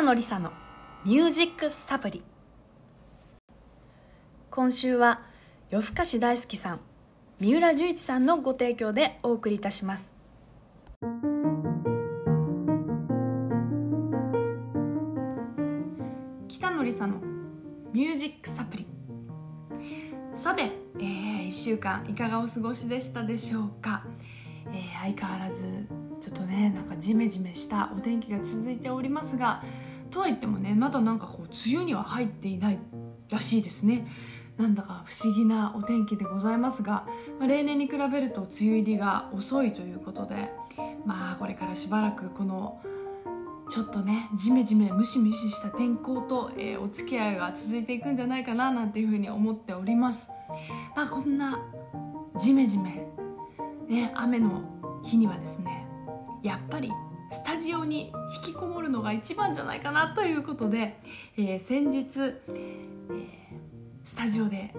北野梨沙のミュージックサプリ。今週は夜更かし大好きさん三浦十一さんのご提供でお送りいたします。北野梨沙のミュージックサプリ。さて、えー、1週間いかがお過ごしでしたでしょうか、えー、相変わらずちょっとねなんかジメジメしたお天気が続いておりますがとはいってもねまだなんかこう梅雨には入っていないらしいですね。なんだか不思議なお天気でございますが、まあ、例年に比べると梅雨入りが遅いということでまあこれからしばらくこのちょっとねジメジメムシムシした天候と、えー、お付き合いが続いていくんじゃないかななんていうふうに思っております。まあこんなジメジメね雨の日にはですねやっぱりスタジオに引きこもるのが一番じゃないかなということで、えー、先日、えー、スタジオで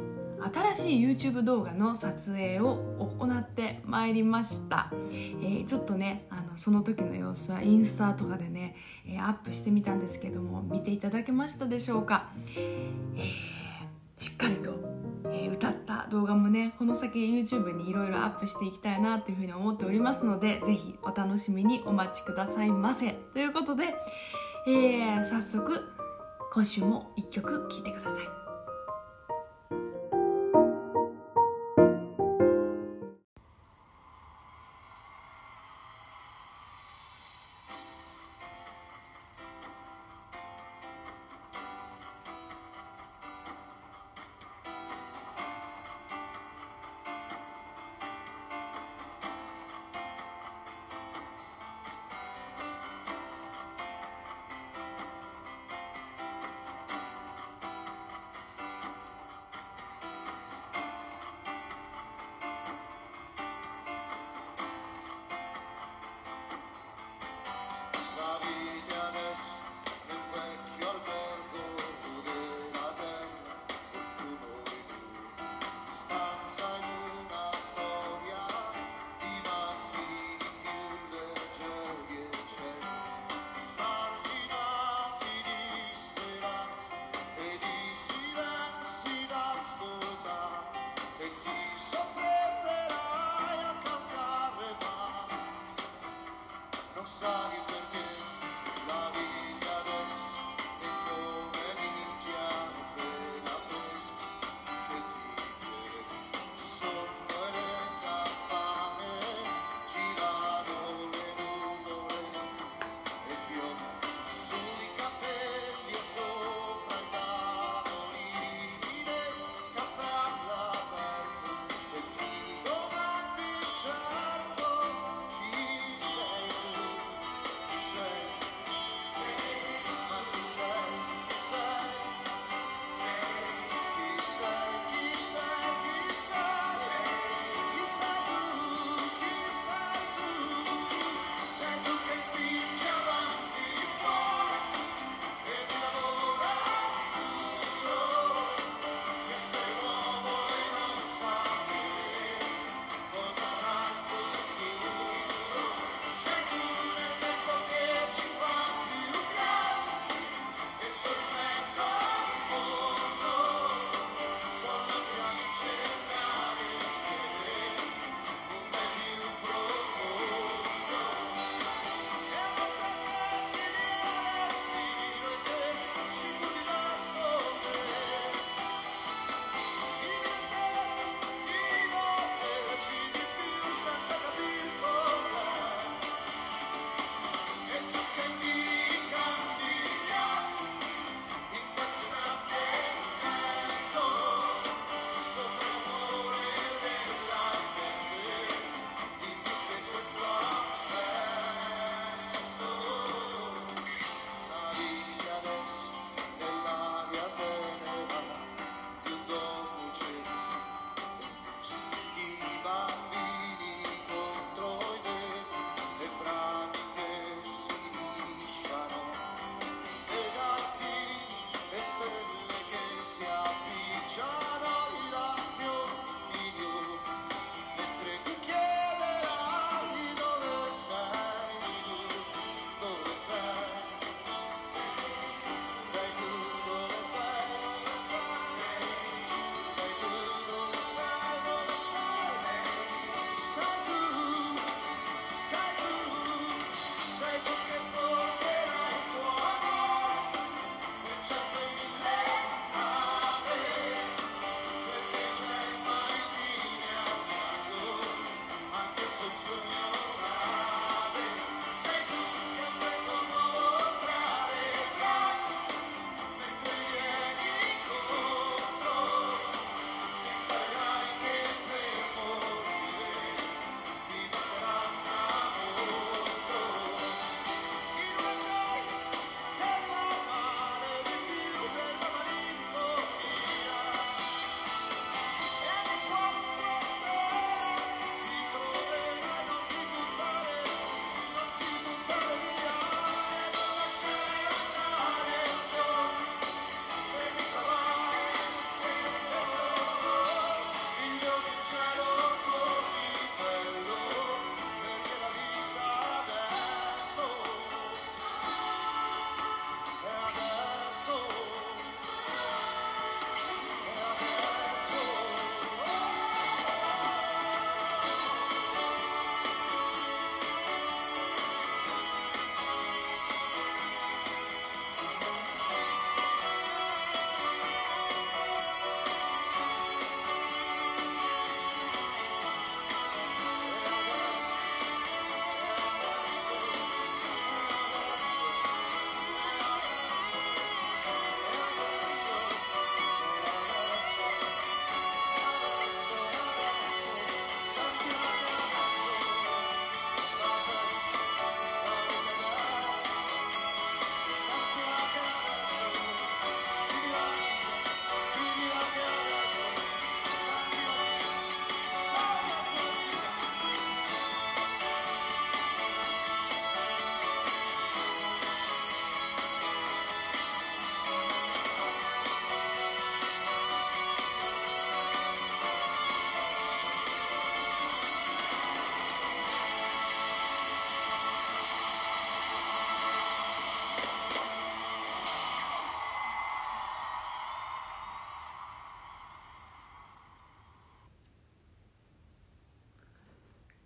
新しい YouTube 動画の撮影を行ってまいりました、えー、ちょっとねあのその時の様子はインスタとかでね、えー、アップしてみたんですけども見ていただけましたでしょうか、えー、しっかりと、え歌った動画もねこの先 YouTube にいろいろアップしていきたいなというふうに思っておりますので是非お楽しみにお待ちくださいませ。ということで、え早速今週も1曲聴いてください。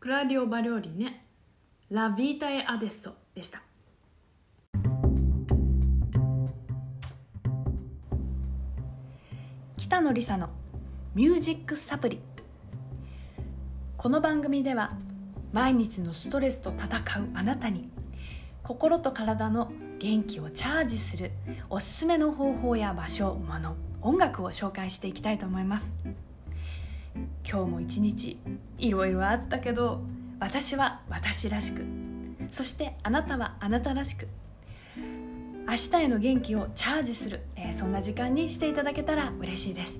クラディオ・バリョーリネラ・ビータ・エ・アデッソでした。北野梨沙のミュージックサプリ。この番組では毎日のストレスと戦うあなたに心と体の元気をチャージするおすすめの方法や場所もの音楽を紹介していきたいと思います。今日も一日いろいろあったけど私は私らしく。そしてあなたはあなたらしく。明日への元気をチャージする、えー、そんな時間にしていただけたら嬉しいです。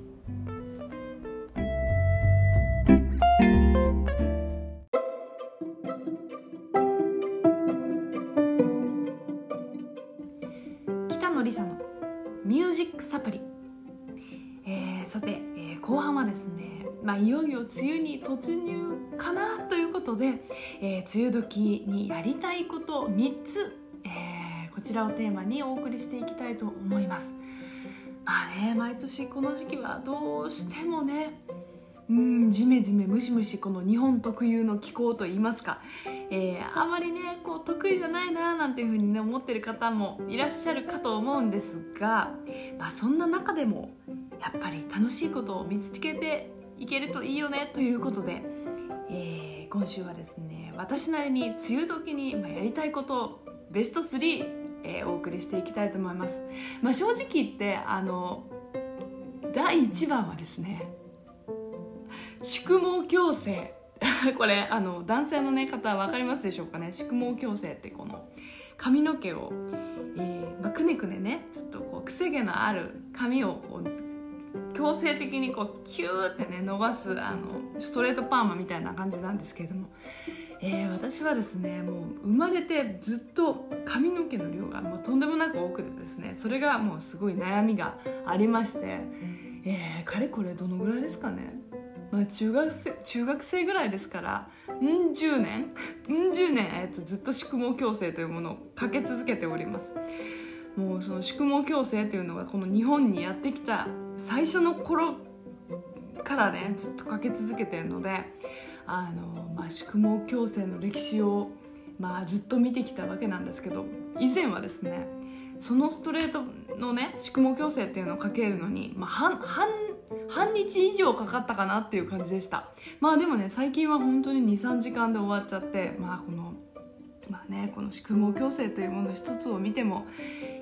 北野梨沙のミュージックサプリ、えー、さて、ですね、まあ、いよいよ梅雨に突入かなということで、えー、梅雨時にやりたいこと3つ、えー、こちらをテーマにお送りしていきたいと思います。まあね毎年この時期はどうしてもねうんジメジメムシムシこの日本特有の気候といいますか、えー、あまりねこう得意じゃないななんていうふうにね思ってる方もいらっしゃるかと思うんですが、まあ、そんな中でもやっぱり楽しいことを見つけていけるといいよねということで、えー、今週はですね私なりに梅雨時にやりたいことベスト3、えー、お送りしていきたいと思います、まあ、正直言ってあの第1番はですね宿毛矯正。これあの男性の、ね、方分かりますでしょうかね。宿毛矯正ってこの髪の毛を、えーまあ、くねくねねちょっとこう癖毛のある髪をこう強制的にこうキューってね伸ばすあのストレートパーマみたいな感じなんですけれども、えー、私はですねもう生まれてずっと髪の毛の量がもうとんでもなく多くてですねそれがもうすごい悩みがありまして、えー、かれこれどのぐらいですかね。まあ、中学生中学生ぐらいですからうん十年 うん十年、えっと、ずっと宿毛矯正というものをかけ続けております。もうその宿毛矯正というのがこの日本にやってきた最初の頃からねずっとかけ続けてるのであの、まあ、宿毛矯正の歴史を、まあ、ずっと見てきたわけなんですけど以前はですねそのストレートのね宿毛矯正っていうのをかけるのに、まあ、半半半日以上かかったかなっていう感じでした。まあでもね最近は本当に23時間で終わっちゃってまあこのまあねこの宿毛矯正というもの一つを見ても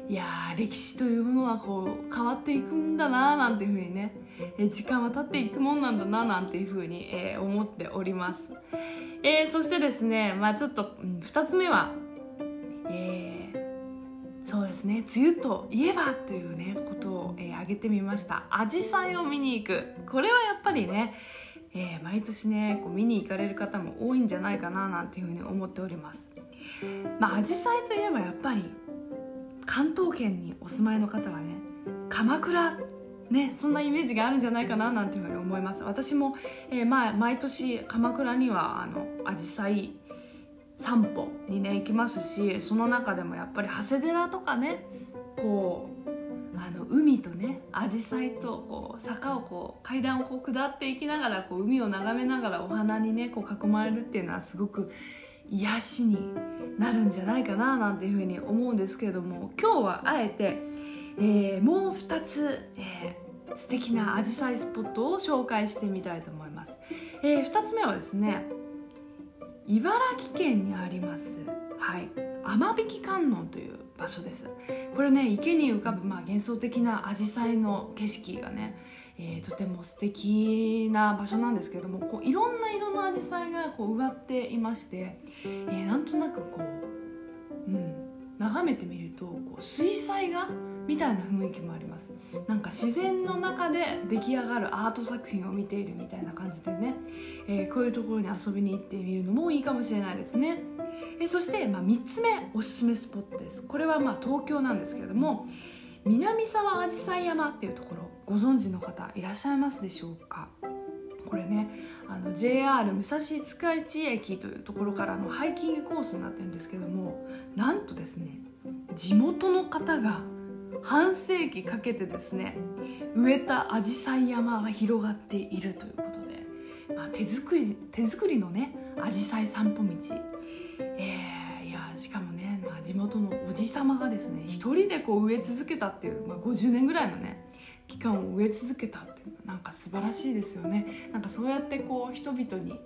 いや歴史というものはこう変わっていくんだななんていうふうにね時間は経っていくもんなんだななんていうふうに、えー、思っております、えー、そしてですねまあちょっと、うん、2つ目はえーそうですね梅雨といえばというねことを、えー、挙げてみました。アジサイを見に行く。これはやっぱりね、えー、毎年ねこう見に行かれる方も多いんじゃないかななんていうふうに思っております。まあアジサイといえばやっぱり関東圏にお住まいの方はね鎌倉ね、そんなイメージがあるんじゃないかななんていうふうに思います。私も、えー、まあ、毎年鎌倉にはあのアジサイ散歩にね行きますしその中でもやっぱり長谷寺とかねこうあの海とね紫陽花とこう坂をこう階段をこう下っていきながらこう海を眺めながらお花にねこう囲まれるっていうのはすごく癒しになるんじゃないかななんていうふうに思うんですけれども今日はあえて、えー、もう2つ、えー、素敵な紫陽花スポットを紹介してみたいと思います。えー、2つ目はですね茨城県にありますはい雨引観音という場所ですこれね池に浮かぶ、まあ、幻想的な紫陽花の景色がね、えー、とても素敵な場所なんですけどもこういろんな色の紫陽花がこう植わっていまして、えー、なんとなくこう、うん、眺めてみるとこう水彩画みたいな雰囲気もあります。なんか自然の中で出来上がるアート作品を見ているみたいな感じでね、えー、こういうところに遊びに行ってみるのもいいかもしれないですね、えー、そして、まあ、3つ目おすすめスポットです。これはまあ東京なんですけれども南沢あじさい山っていうところご存知の方いらっしゃいますでしょうか？これねあの JR 武蔵塚市駅というところからのハイキングコースになってるんですけどもなんとですね地元の方が半世紀かけてですね植えたアジサイ山が広がっているということで、まあ、手作り手作りのねあじさい散歩道、えー、いやしかもね、まあ、地元のおじ様がですね一人でこう植え続けたっていう、まあ、50年ぐらいのね期間を植え続けたっていうのはなんか素晴らしいですよね。なんかそうやってこう人々に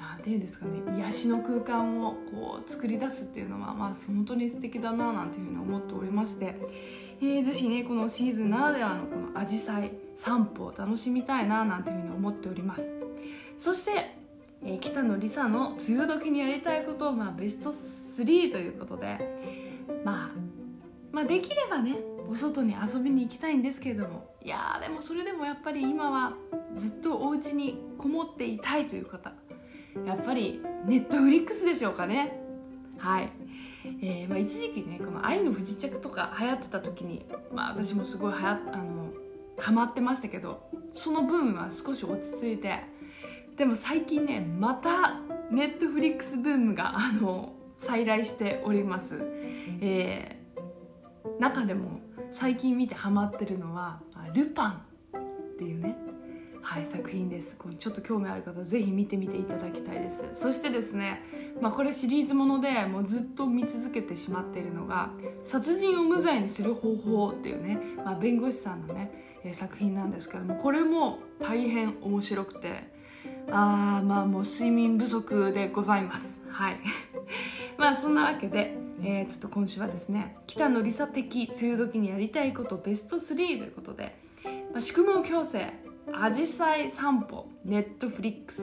何て言うんですかね癒しの空間をこう作り出すっていうのはまあ本当に素敵だななんていうふうに思っておりまして、えー、ぜひねこのシーズンならではのこのアジサイ散歩を楽しみたいななんていうふうに思っております。そして、えー、北野梨沙の梅雨時にやりたいことをまあ、ベスト3ということで、まあ、まあできればねお外に遊びに行きたいんですけれども。いやでもそれでもやっぱり今はずっとお家にこもっていたいという方やっぱりネットフリックスでしょうかね。はい、えーまあ、一時期ねこの「愛の不時着」とか流行ってた時に、まあ、私もすごいはやあのハマってましたけどそのブームは少し落ち着いてでも最近ねまたネットフリックスブームがあの再来しております、えー、中でも最近見てハマってるのは「ルパン」っていうねはい、作品です。ちょっと興味ある方ぜひ見てみていただきたいです。そしてですね、まあ、これシリーズものでもうずっと見続けてしまっているのが「殺人を無罪にする方法」っていうね、まあ、弁護士さんのね、作品なんですけどもこれも大変面白くてあーまあもう睡眠不足でございます。はい。まあそんなわけで、えー、ちょっと今週はですね北野梨沙的梅雨時にやりたいことベスト3ということで、まあ、宿毛矯正アジサイ散歩ネットフリックス、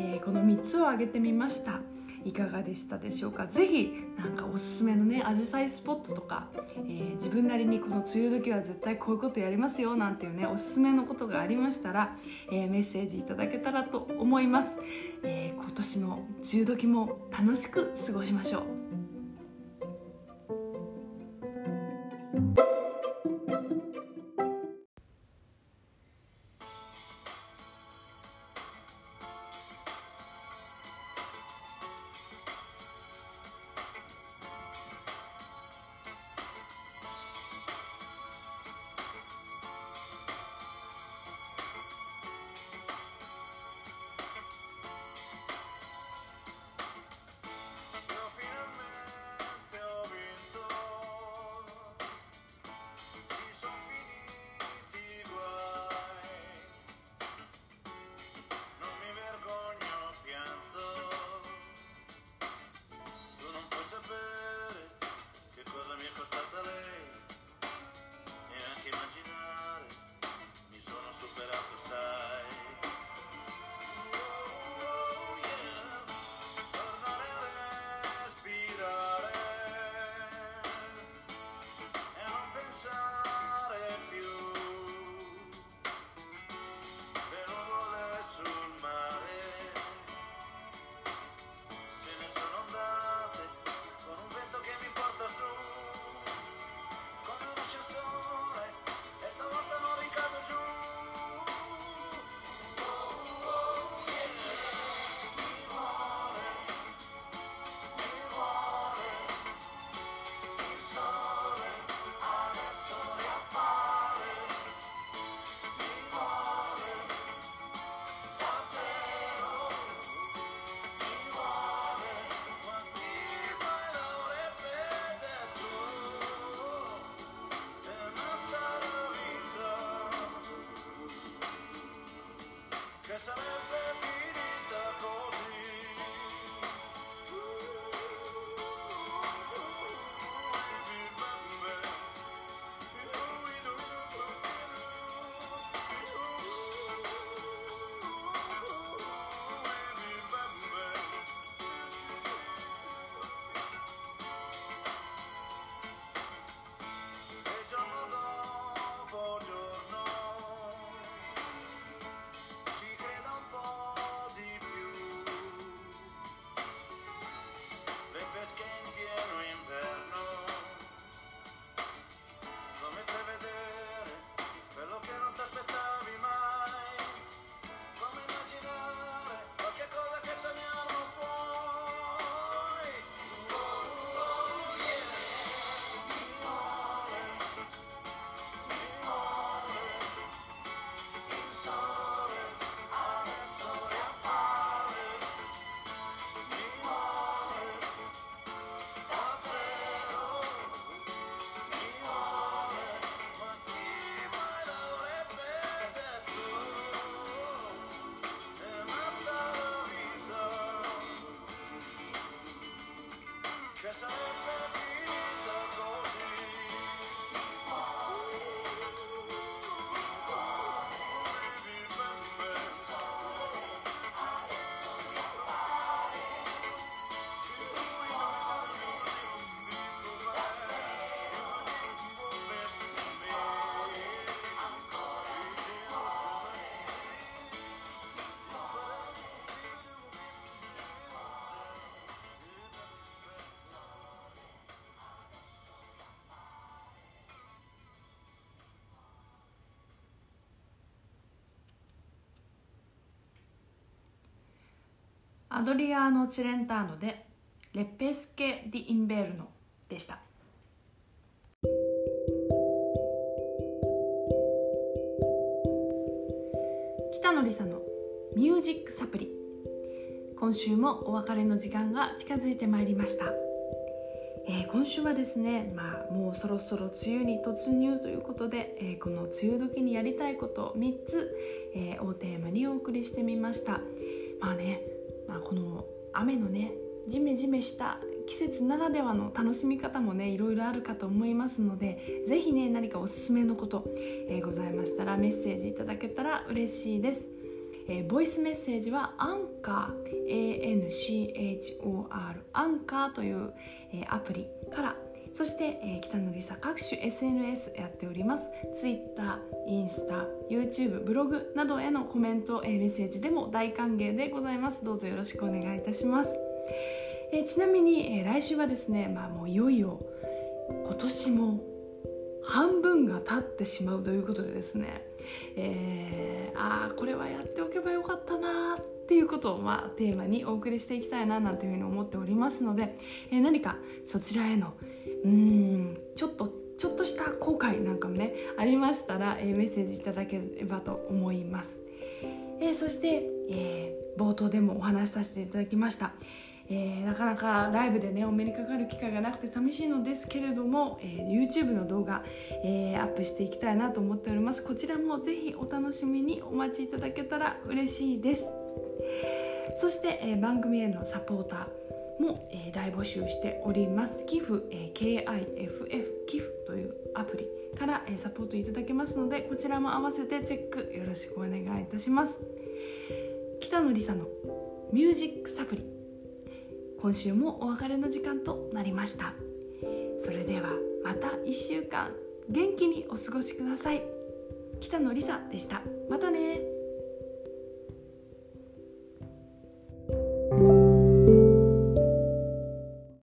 えー、この3つを挙げてみました。いかがでしたでしょうか？ぜひなんかおすすめのねアジサイスポットとか、えー、自分なりにこの梅雨時は絶対こういうことやりますよなんていうねおすすめのことがありましたら、えー、メッセージいただけたらと思います、え今年の梅雨時も楽しく過ごしましょう。アドリアーノ・チレンターノで「レペスケ・ディ・インベルノ」でした。北野梨沙の「ミュージックサプリ」今週もお別れの時間が近づいてまいりました。えー、今週はですね、まあ、もうそろそろ梅雨に突入ということで、えー、この梅雨時にやりたいこと3つ、えー、をテーマにお送りしてみました。まあね、まあ、この雨のねジメジメした季節ならではの楽しみ方もねいろいろあるかと思いますので是非ね何かおすすめのこと、えございましたらメッセージいただけたら嬉しいです。えー、ボイスメッセージはアンカー ANCHOR アンカーという、えー、アプリからそして、えー、北野梨沙各種 SNS やっております。Twitter、インスタ、YouTube、ブログなどへのコメント、えー、メッセージでも大歓迎でございます。どうぞよろしくお願いいたします、えー、ちなみに、えー、来週はですねまあもういよいよ今年も半分が経ってしまうということでですね、えー、ああこれはやっておけばよかったなってっていうことを、まあ、テーマにお送りしていきたいななんていうふうに思っておりますので、えー、何かそちらへのうんちょっとちょっとした後悔なんかもねありましたら、えー、メッセージいただければと思います、えー、そして、えー、冒頭でもお話しさせていただきました、えー、なかなかライブでねお目にかかる機会がなくて寂しいのですけれども、えー、YouTube の動画、えー、アップしていきたいなと思っております。こちらもぜひお楽しみにお待ちいただけたら嬉しいです。そして、え番組へのサポーターも、え大募集しております。寄付、え KIFF 寄付というアプリから、えサポートいただけますのでこちらも合わせてチェックよろしくお願いいたします。北野梨沙のミュージックサプリ。今週もお別れの時間となりました。それではまた1週間元気にお過ごしください。北野梨沙でした。またね